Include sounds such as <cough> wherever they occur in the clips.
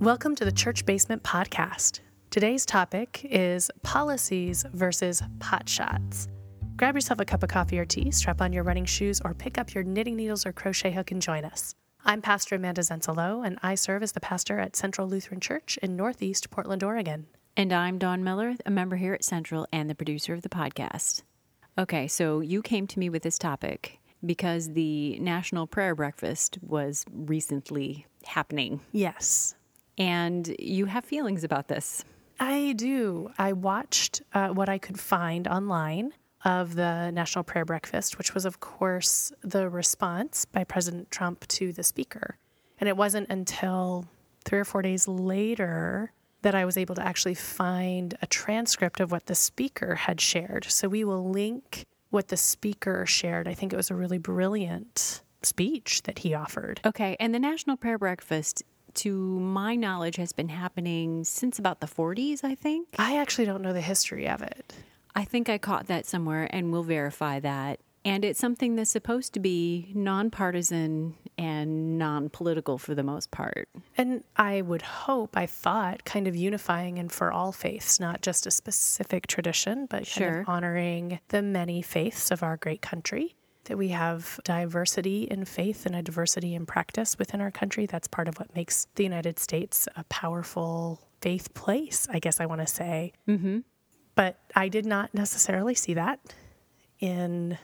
Welcome to the Church Basement Podcast. Today's topic is policies versus pot shots. Grab yourself a cup of coffee or tea, strap on your running shoes, or pick up your knitting needles or crochet hook and join us. I'm Pastor Amanda Zensalo, and I serve as the pastor at Central Lutheran Church in Northeast Portland, Oregon. And I'm Dawn Miller, a member here at Central and the producer of the podcast. Okay, so you came to me with this topic because the National Prayer Breakfast was recently happening. Yes. And you have feelings about this. I do. I watched uh, what I could find online of the National Prayer Breakfast, which was, of course, the response by President Trump to the speaker. And it wasn't until three or four days later that I was able to actually find a transcript of what the speaker had shared. So we will link what the speaker shared. I think it was a really brilliant speech that he offered. Okay, and the National Prayer Breakfast, to my knowledge, has been happening since about the 40s, I think. I actually don't know the history of it. I think I caught that somewhere and we'll verify that. And it's something that's supposed to be nonpartisan and non political for the most part. And I would hope, I thought, kind of unifying and for all faiths, not just a specific tradition, but Sure. kind of honoring the many faiths of our great country. That we have diversity in faith and a diversity in practice within our country. That's part of what makes the United States a powerful faith place, I guess I want to say. Mm-hmm. But I did not necessarily see that in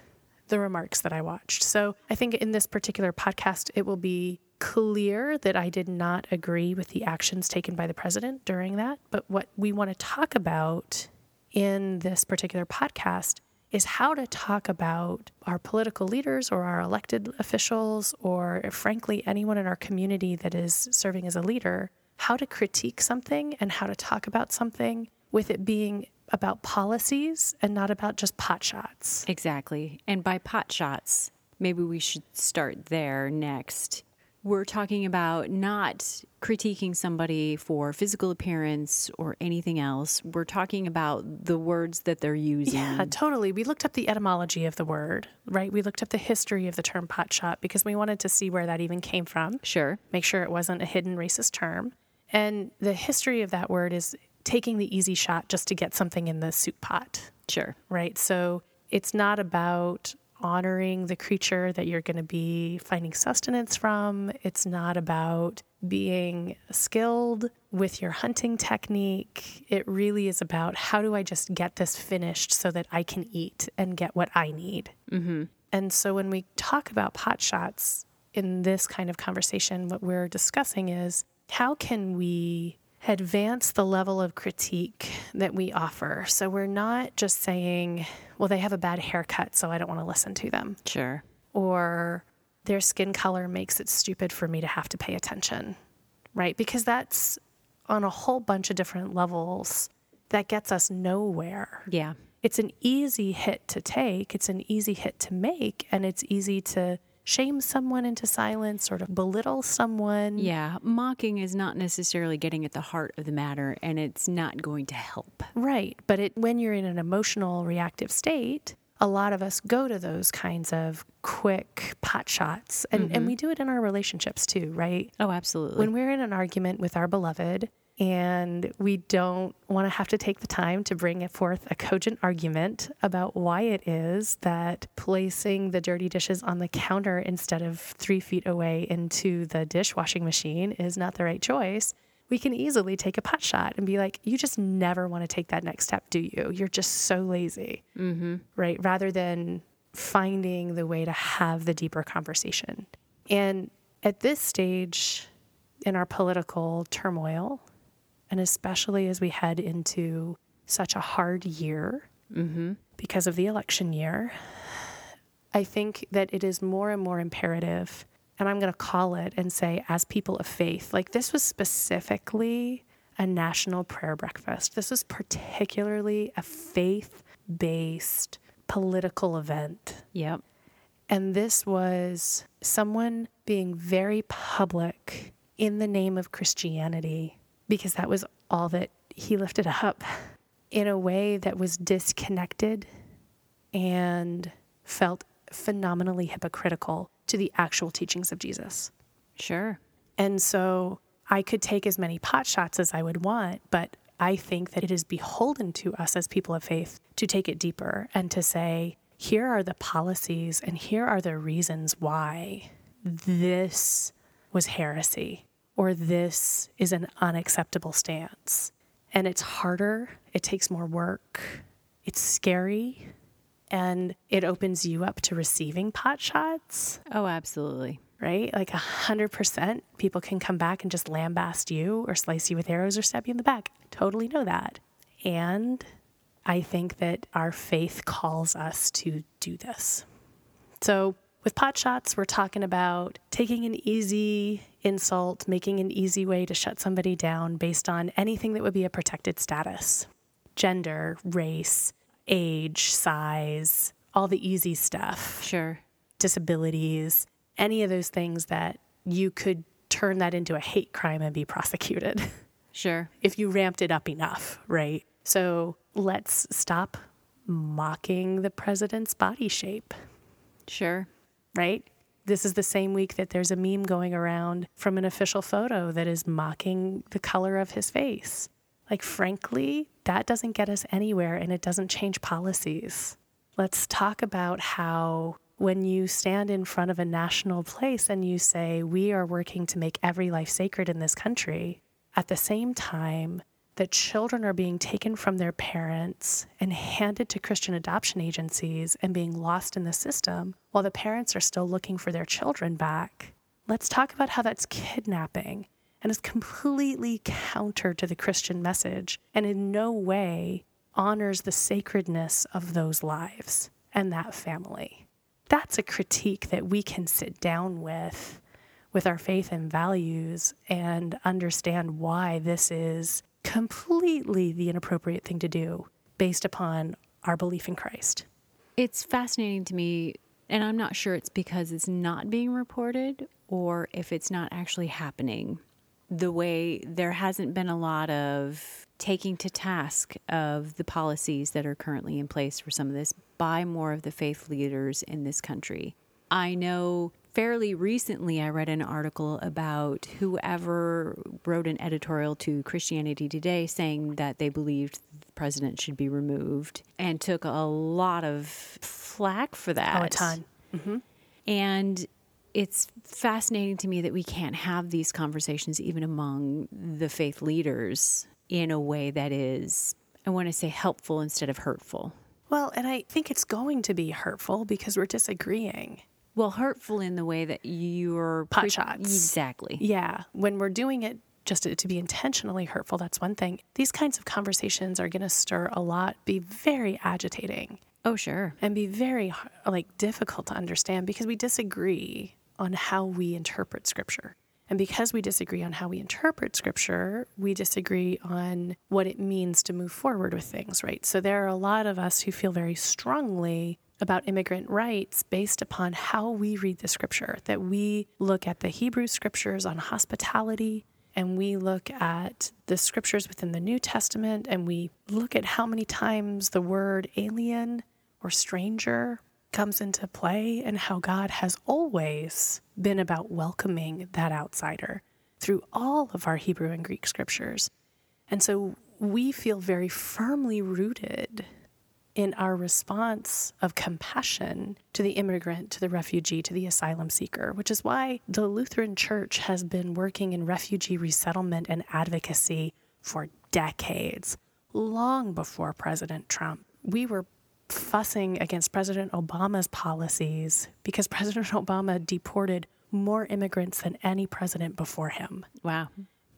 the remarks that I watched. So I think in this particular podcast, it will be clear that I did not agree with the actions taken by the president during that. But what we want to talk about in this particular podcast is how to talk about our political leaders or our elected officials, or frankly, anyone in our community that is serving as a leader, how to critique something and how to talk about something with it being about policies and not about just pot shots. Exactly. And by pot shots, maybe we should start there next. We're talking about not critiquing somebody for physical appearance or anything else. We're talking about the words that they're using. Yeah, totally. We looked up the etymology of the word, right? We looked up the history of the term pot shot because we wanted to see where that even came from. Sure. make sure it wasn't a hidden racist term. And the history of that word is taking the easy shot just to get something in the soup pot, Sure. right? So it's not about honoring the creature that you're going to be finding sustenance from. It's not about being skilled with your hunting technique. It really is about how do I just get this finished so that I can eat and get what I need. Mm-hmm. And so when we talk about pot shots in this kind of conversation, what we're discussing is how can we advance the level of critique that we offer? So we're not just saying, well, they have a bad haircut, so I don't want to listen to them, Sure. or their skin color makes it stupid for me to have to pay attention, right? Because that's on a whole bunch of different levels that gets us nowhere Yeah. it's an easy hit to take, it's an easy hit to make, and it's easy to shame someone into silence or to belittle someone. Yeah. Mocking is not necessarily getting at the heart of the matter, and it's not going to help. Right. But it, when you're in an emotional reactive state, a lot of us go to those kinds of quick pot shots. And, and mm-hmm. we do it in our relationships too, right? Oh, absolutely. When we're in an argument with our beloved and we don't want to have to take the time to bring forth a cogent argument about why it is that placing the dirty dishes on the counter instead of three feet away into the dishwashing machine is not the right choice, we can easily take a pot shot and be like, you just never want to take that next step, do you? You're just so lazy, mm-hmm. right? Rather than finding the way to have the deeper conversation. And at this stage in our political turmoil, and especially as we head into such a hard year Mm-hmm. because of the election year, I think that it is more and more imperative, and I'm going to call it and say, as people of faith, like this was specifically a national prayer breakfast. This was particularly a faith based political event. Yep. And this was someone being very public in the name of Christianity because that was all that he lifted up in a way that was disconnected and felt phenomenally hypocritical to the actual teachings of Jesus. Sure. And so I could take as many pot shots as I would want, but I think that it is beholden to us as people of faith to take it deeper and to say, here are the policies and here are the reasons why this was heresy or this is an unacceptable stance. And it's harder, it takes more work, it's scary, and it opens you up to receiving pot shots. Oh, absolutely. Right? Like a hundred percent people can come back and just lambast you or slice you with arrows or stab you in the back. Totally know that. And I think that our faith calls us to do this. So, with pot shots, we're talking about taking an easy insult, making an easy way to shut somebody down based on anything that would be a protected status gender, race, age, size, all the easy stuff. Sure. Disabilities, any of those things that you could turn that into a hate crime and be prosecuted. <laughs> Sure. if you ramped it up enough, right? So let's stop mocking the president's body shape, Sure. right? This is the same week that there's a meme going around from an official photo that is mocking the color of his face. Like, frankly, that doesn't get us anywhere and it doesn't change policies. Let's talk about how when you stand in front of a national place and you say, We are working to make every life sacred in this country, at the same time, that children are being taken from their parents and handed to Christian adoption agencies and being lost in the system while the parents are still looking for their children back. Let's talk about how that's kidnapping and is completely counter to the Christian message and in no way honors the sacredness of those lives and that family. That's a critique that we can sit down with with our faith and values and understand why this is completely the inappropriate thing to do based upon our belief in Christ. It's fascinating to me, and I'm not sure it's because it's not being reported or if it's not actually happening. The way there hasn't been a lot of taking to task of the policies that are currently in place for some of this by more of the faith leaders in this country. I know fairly recently I read an article about whoever wrote an editorial to Christianity Today saying that they believed the president should be removed and took a lot of flack for that. Oh, a ton. Mm-hmm. And it's fascinating to me that we can't have these conversations even among the faith leaders in a way that is, I want to say, helpful instead of hurtful. Well, and I think it's going to be hurtful because we're disagreeing. Well, hurtful in the way that you're Pot pre- shots. Exactly. Yeah, when we're doing it just to, to be intentionally hurtful, that's one thing. These kinds of conversations are going to stir a lot, be very agitating, Oh, sure. and be very like difficult to understand because we disagree on how we interpret scripture. And because we disagree on how we interpret scripture, we disagree on what it means to move forward with things, right? So there are a lot of us who feel very strongly about immigrant rights based upon how we read the scripture, that we look at the Hebrew scriptures on hospitality and we look at the scriptures within the New Testament and we look at how many times the word alien or stranger comes into play and how God has always been about welcoming that outsider through all of our Hebrew and Greek scriptures. And so we feel very firmly rooted in our response of compassion to the immigrant, to the refugee, to the asylum seeker, which is why the Lutheran Church has been working in refugee resettlement and advocacy for decades, long before President Trump. We were fussing against President Obama's policies because <laughs> President Obama deported more immigrants than any president before him. Wow.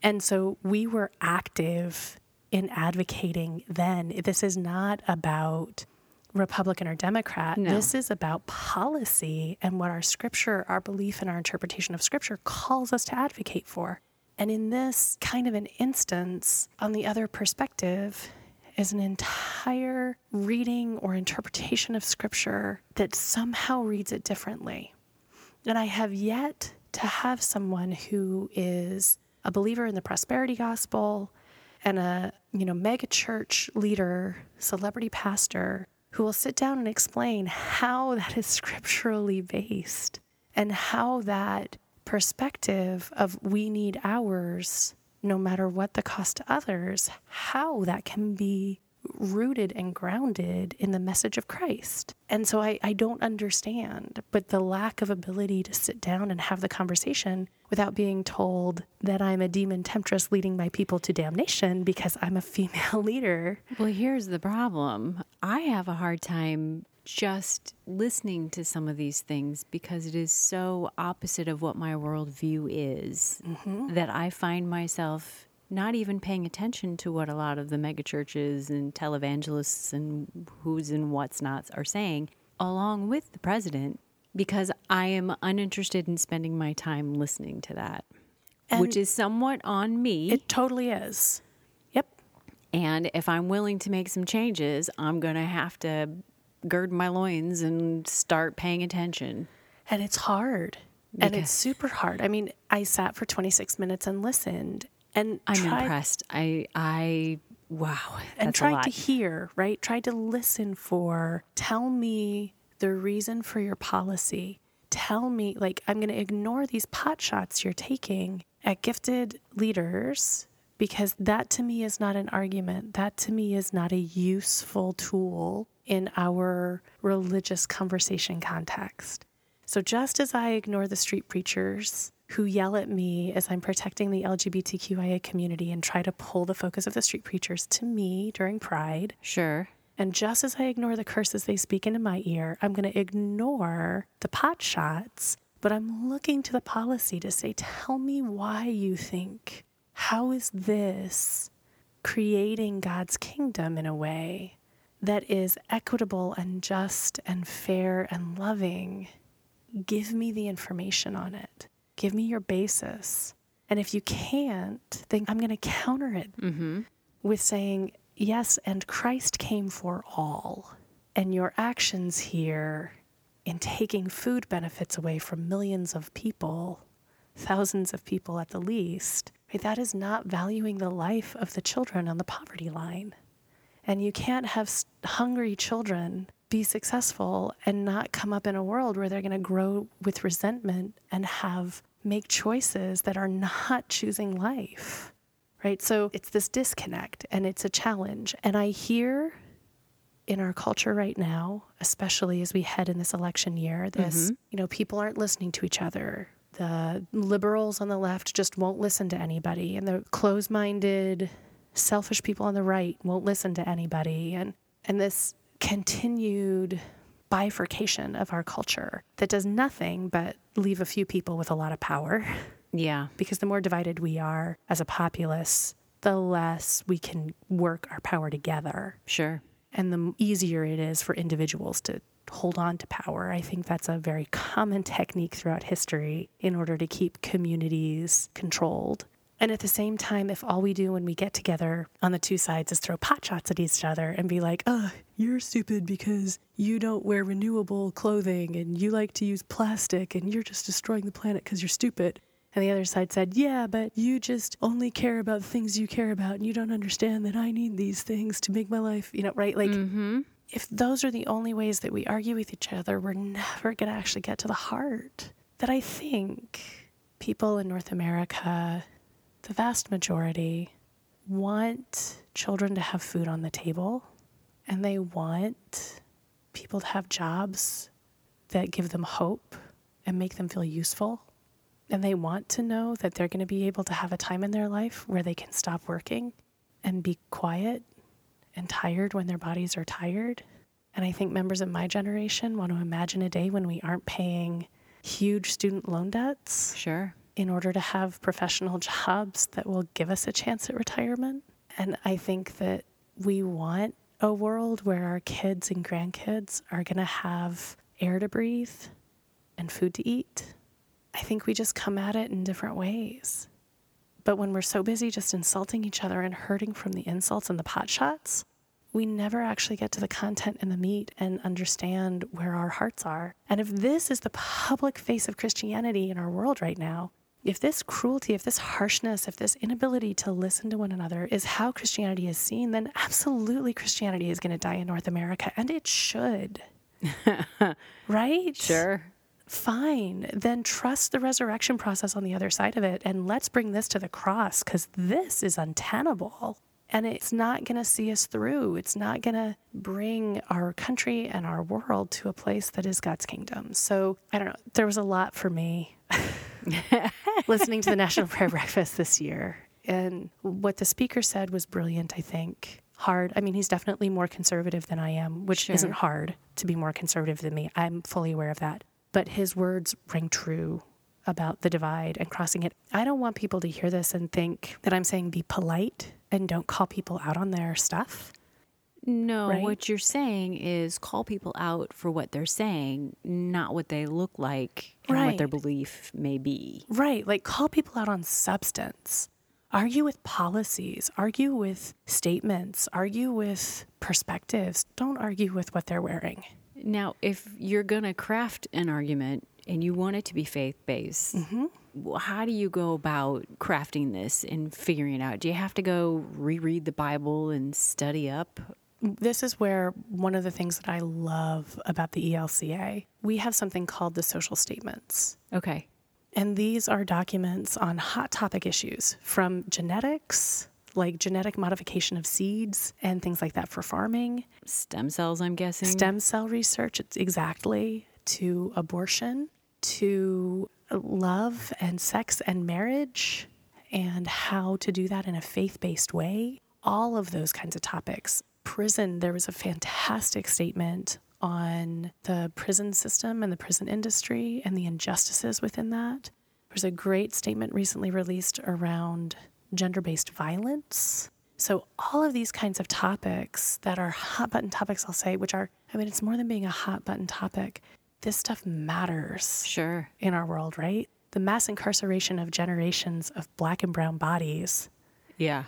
And so we were active in advocating then. This is not about Republican or Democrat. No. This is about policy and what our scripture, our belief and our interpretation of scripture calls us to advocate for. And in this kind of an instance, on the other perspective, is an entire reading or interpretation of scripture that somehow reads it differently. And I have yet to have someone who is a believer in the prosperity gospel and a, you know, mega church leader, celebrity pastor who will sit down and explain how that is scripturally based and how that perspective of we need ours no matter what the cost to others, how that can be rooted and grounded in the message of Christ. And so I, I don't understand, but the lack of ability to sit down and have the conversation without being told that I'm a demon temptress leading my people to damnation because I'm a <laughs> female leader. Well, here's the problem I have a hard time just listening to some of these things because it is so opposite of what my worldview is mm-hmm. that I find myself not even paying attention to what a lot of the megachurches and televangelists and who's and what's nots are saying, along with the president, because I am uninterested in spending my time listening to that, and which is somewhat on me. It totally is. Yep. And if I'm willing to make some changes, I'm going to have to gird my loins and start paying attention. And it's hard. Because and it's super hard. I mean, I sat for 26 minutes and listened and I'm tried, impressed. I I wow. and tried to hear, right? Tried to listen for tell me the reason for your policy. Tell me like I'm going to ignore these pot shots you're taking at gifted leaders because that to me is not an argument. That to me is not a useful tool in our religious conversation context. So just as I ignore the street preachers who yell at me as I'm protecting the LGBTQIA community and try to pull the focus of the street preachers to me during Pride. Sure. And just as I ignore the curses they speak into my ear, I'm going to ignore the pot shots, but I'm looking to the policy to say, tell me why you think. How is this creating God's kingdom in a way that is equitable and just and fair and loving? Give me the information on it. Give me your basis. And if you can't, then I'm going to counter it mm-hmm. with saying, yes, and Christ came for all. And your actions here in taking food benefits away from millions of people, thousands of people at the least, that is not valuing the life of the children on the poverty line. And you can't have hungry children be successful and not come up in a world where they're going to grow with resentment and have make choices that are not choosing life. Right? So it's this disconnect and it's a challenge. And I hear in our culture right now, especially as we head in this election year, this, mm-hmm. you know, people aren't listening to each other. The liberals on the left just won't listen to anybody, and the closed minded, selfish people on the right won't listen to anybody. And, and this continued bifurcation of our culture that does nothing but leave a few people with a lot of power. Yeah. Because the more divided we are as a populace, the less we can work our power together. Sure. And the easier it is for individuals to hold on to power. I think that's a very common technique throughout history in order to keep communities controlled. And at the same time, if all we do when we get together on the two sides is throw pot shots at each other and be like, oh, you're stupid because you don't wear renewable clothing and you like to use plastic and you're just destroying the planet because you're stupid. And the other side said, yeah, but you just only care about the things you care about and you don't understand that I need these things to make my life, you know, right? Like, mm-hmm. if those are the only ways that we argue with each other, we're never going to actually get to the heart. That I think people in North America the vast majority want children to have food on the table and they want people to have jobs that give them hope and make them feel useful. And they want to know that they're going to be able to have a time in their life where they can stop working and be quiet and tired when their bodies are tired. And I think members of my generation want to imagine a day when we aren't paying huge student loan debts. Sure in order to have professional jobs that will give us a chance at retirement. And I think that we want a world where our kids and grandkids are going to have air to breathe and food to eat. I think we just come at it in different ways. But when we're so busy just insulting each other and hurting from the insults and the pot shots, we never actually get to the content and the meat and understand where our hearts are. And if this is the public face of Christianity in our world right now, if this cruelty, if this harshness, if this inability to listen to one another is how Christianity is seen, then absolutely Christianity is going to die in North America, and it should. <laughs> right? Sure. fine. Then trust the resurrection process on the other side of it. And let's bring this to the cross because this is untenable. And it's not going to see us through. It's not going to bring our country and our world to a place that is God's kingdom. So I don't know. There was a lot for me <laughs> listening to the National Prayer <laughs> Breakfast this year. And what the speaker said was brilliant, I think. Hard. I mean, he's definitely more conservative than I am, which Sure. isn't hard to be more conservative than me. I'm fully aware of that. But his words ring true about the divide and crossing it. I don't want people to hear this and think that I'm saying be polite and don't call people out on their stuff. No, Right? what you're saying is call people out for what they're saying, not what they look like and what their belief may be. Right. Like call people out on substance. Argue with policies, argue with statements, argue with perspectives. Don't argue with what they're wearing. Now, if you're going to craft an argument and you want it to be faith based, mm-hmm. How do you go about crafting this and figuring it out? Do you have to go reread the Bible and study up? This is where one of the things that I love about the ELCA, we have something called the social statements. Okay. And these are documents on hot topic issues from genetics, like genetic modification of seeds and things like that for farming, Stem cells, I'm guessing. stem cell research, it's exactly, to abortion, to love and sex and marriage, and how to do that in a faith based way. All of those kinds of topics. Prison, there was a fantastic statement on the prison system and the prison industry and the injustices within that. There's a great statement recently released around gender based violence. So, all of these kinds of topics that are hot button topics, I'll say, which are, I mean, it's more than being a hot button topic. This stuff matters Sure. in our world, right? The mass incarceration of generations of black and brown bodies Yeah.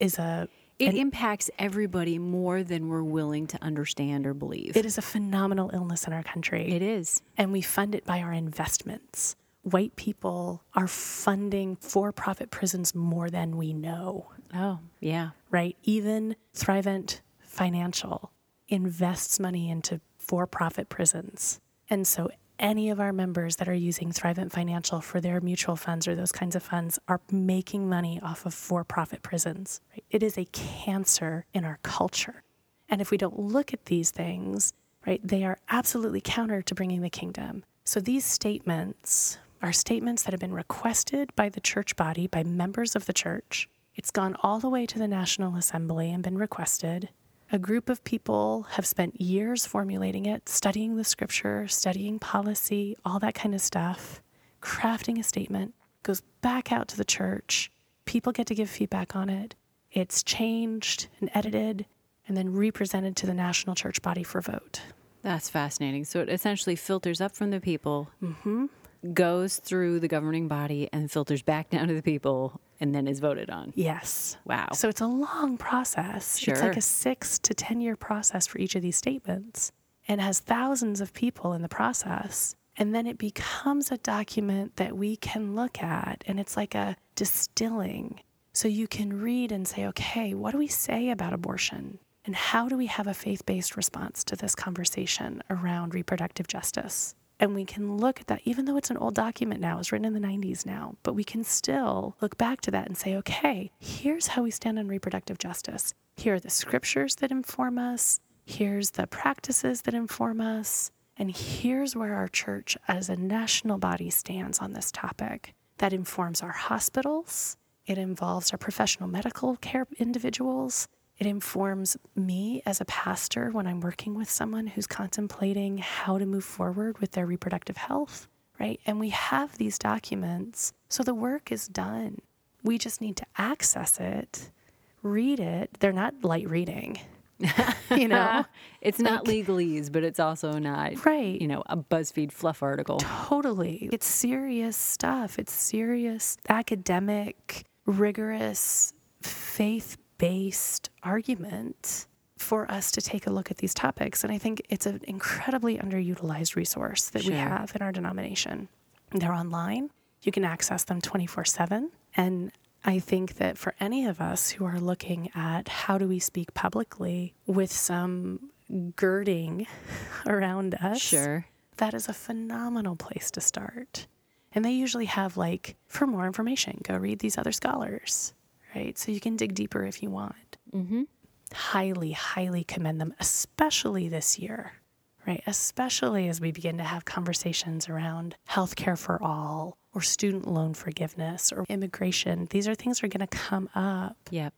is a It impacts everybody more than we're willing to understand or believe. it is a phenomenal illness in our country. it is. and we fund it by our investments. White people are funding for-profit prisons more than we know, Oh, yeah. right? Even Thrivent Financial invests money into for-profit prisons. And so any of our members that are using Thrivent Financial for their mutual funds or those kinds of funds are making money off of for-profit prisons. Right? It is a cancer in our culture. And if we don't look at these things, right, they are absolutely counter to bringing the kingdom. So these statements are statements that have been requested by the church body, by members of the church. It's gone all the way to the National Assembly and been requested. A group of people have spent years formulating it, studying the scripture, studying policy, all that kind of stuff, crafting a statement, goes back out to the church. People get to give feedback on it. It's changed and edited and then represented to the national church body for vote. That's fascinating. So it essentially filters up from the people, Mm-hmm. goes through the governing body, and filters back <laughs> down to the people, and then is voted on. Yes. Wow. So it's a long process. Sure. It's like a six to 10 year process for each of these statements and has thousands of people in the process. And then it becomes a document that we can look at, and it's like a distilling. So you can read and say, okay, what do we say about abortion? And how do we have a faith based response to this conversation around reproductive justice? And we can look at that, even though it's an old document now, it's written in the 90s now, but we can still look back to that and say, okay, here's how we stand on reproductive justice. Here are the scriptures that inform us, here's the practices that inform us, and here's where our church as a national body stands on this topic. That informs our hospitals, it involves our professional medical care individuals, it informs me as a pastor when I'm working with someone who's contemplating how to move forward with their reproductive health, right? And we have these documents, so the work is done. We just need to access it, read it. They're not light reading, <laughs> you know? <laughs> it's not legalese, but it's also not, Right. you know, a BuzzFeed fluff article. Totally. It's serious stuff. It's serious, academic, rigorous, faith based argument for us to take a look at these topics. And I think it's an incredibly underutilized resource that we have in our denomination. They're online, you can access them 24 7. And I think that for any of us who are looking at how do we speak publicly with some girding <laughs> around us, Sure. that is a phenomenal place to start. And they usually have, like, for more information, go read these other scholars, right? So you can dig deeper if you want. Mm-hmm. Highly, highly commend them, especially this year, right? Especially as we begin to have conversations around healthcare for all or student loan forgiveness or immigration. These are things that are going to come up Yep.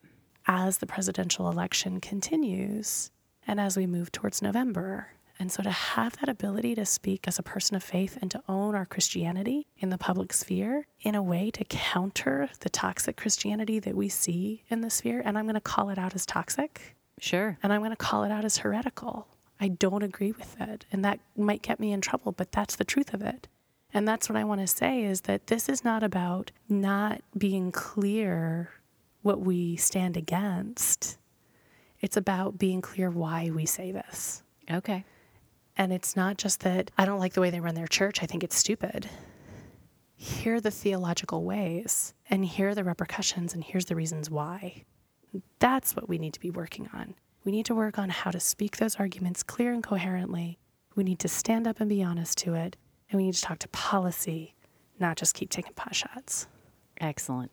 as the presidential election continues and as we move towards November. And so to have that ability to speak as a person of faith and to own our Christianity in the public sphere in a way to counter the toxic Christianity that we see in the sphere, and I'm going to call it out as toxic Sure. and I'm going to call it out as heretical. I don't agree with it. And that might get me in trouble, but that's the truth of it. And that's what I want to say is that this is not about not being clear what we stand against. It's about being clear why we say this. Okay. And it's not just that I don't like the way they run their church, I think it's stupid. Hear the theological ways and hear the repercussions, and here's the reasons why. That's what we need to be working on. We need to work on how to speak those arguments clear and coherently. We need to stand up and be honest to it. And we need to talk to policy, not just keep taking pot shots. Excellent.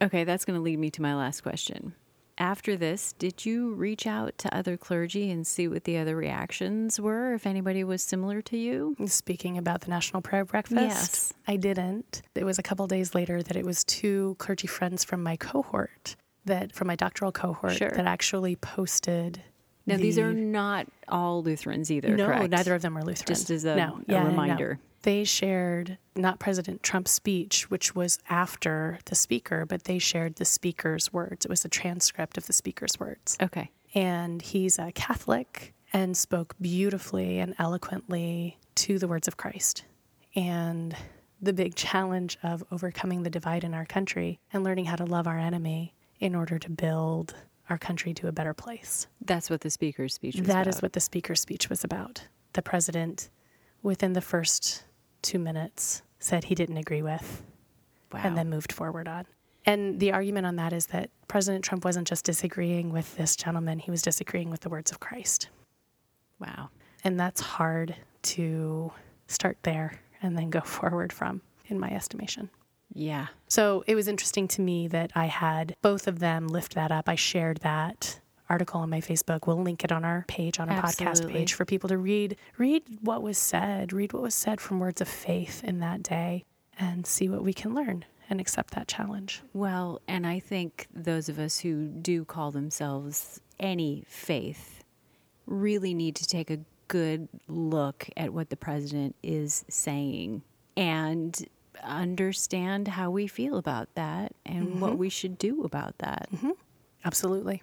Okay, that's going to lead me to my last question. After this, did you reach out to other clergy and see what the other reactions were, if anybody was similar to you? Speaking about the National Prayer Breakfast, Yes. I didn't. It was a couple days later that it was two clergy friends from my cohort that from my doctoral cohort Sure. that actually posted. Now, these are not all Lutherans either, no, correct? neither of them are Lutherans. Just as a- no. a Yeah, no, no. They shared not President Trump's speech, which was after the speaker, but they shared the speaker's words. It was a transcript of the speaker's words. Okay. and he's a Catholic and spoke beautifully and eloquently to the words of Christ. And the big challenge of overcoming the divide in our country and learning how to love our enemy in order to build our country to a better place. That's what the speaker's speech was That is about. what the speaker's speech was about. The president, within the first two minutes, said he didn't agree with wow. and then moved forward on. And the argument on that is that President Trump wasn't just disagreeing with this gentleman, he was disagreeing with the words of Christ. wow. And that's hard to start there and then go <laughs> forward from, in my estimation. Yeah. So it was interesting to me that I had both of them lift that up. I shared that article on my Facebook. We'll link it on our page, on our podcast page for people to read. Read what was said, read what was said from words of faith in that day, and see what we can learn and accept that challenge. Well, and I think those of us who do call themselves any faith really need to take a good look at what the president is saying and understand how we feel about that and what mm-hmm. we should do about that. Mm-hmm. Absolutely.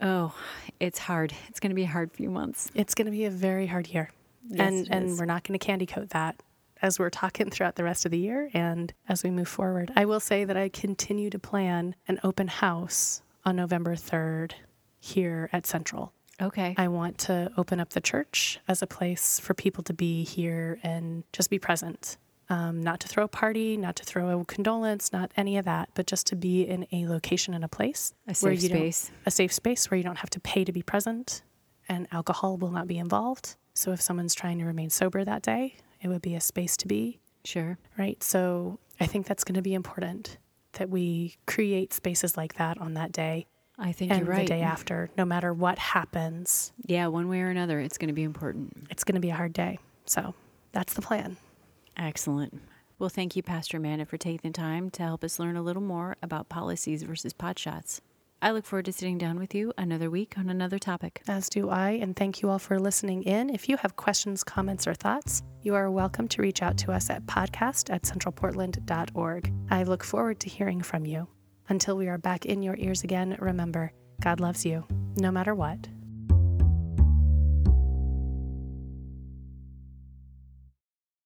Oh, it's hard. It's going to be a hard few months. It's going to be a very hard year. Yes, and and we're not going to candy coat that as we're talking <laughs> throughout the rest of the year and as we move forward. I will say that I continue to plan an open house on November 3rd here at Central. Okay. I want to open up the church as a place for people to be here and just be present. Um, not to throw a party, not to throw a condolence, not any of that, but just to be in a location and a place A where safe space. a safe space where you don't have to pay to be present, and alcohol will not be involved. So if someone's trying to remain sober that day, it would be a space to be Sure. right? So I think that's going to be important that we create spaces like that on that day I think and you're right. the day after. No matter what happens, Yeah, one way or another, it's going to be important. it's going to be a hard day. So that's the plan. Excellent. Well, thank you, Pastor Amanda, for taking the time to help us learn a little more about policies versus pot shots. I look forward to sitting down with you another week on another topic. As do I. And thank you all for listening in. If you have questions, comments, or thoughts, you are welcome to reach out to us at podcast at centralportland.org. I look forward to hearing from you. Until we are back in your ears again, remember, God loves you, no matter what.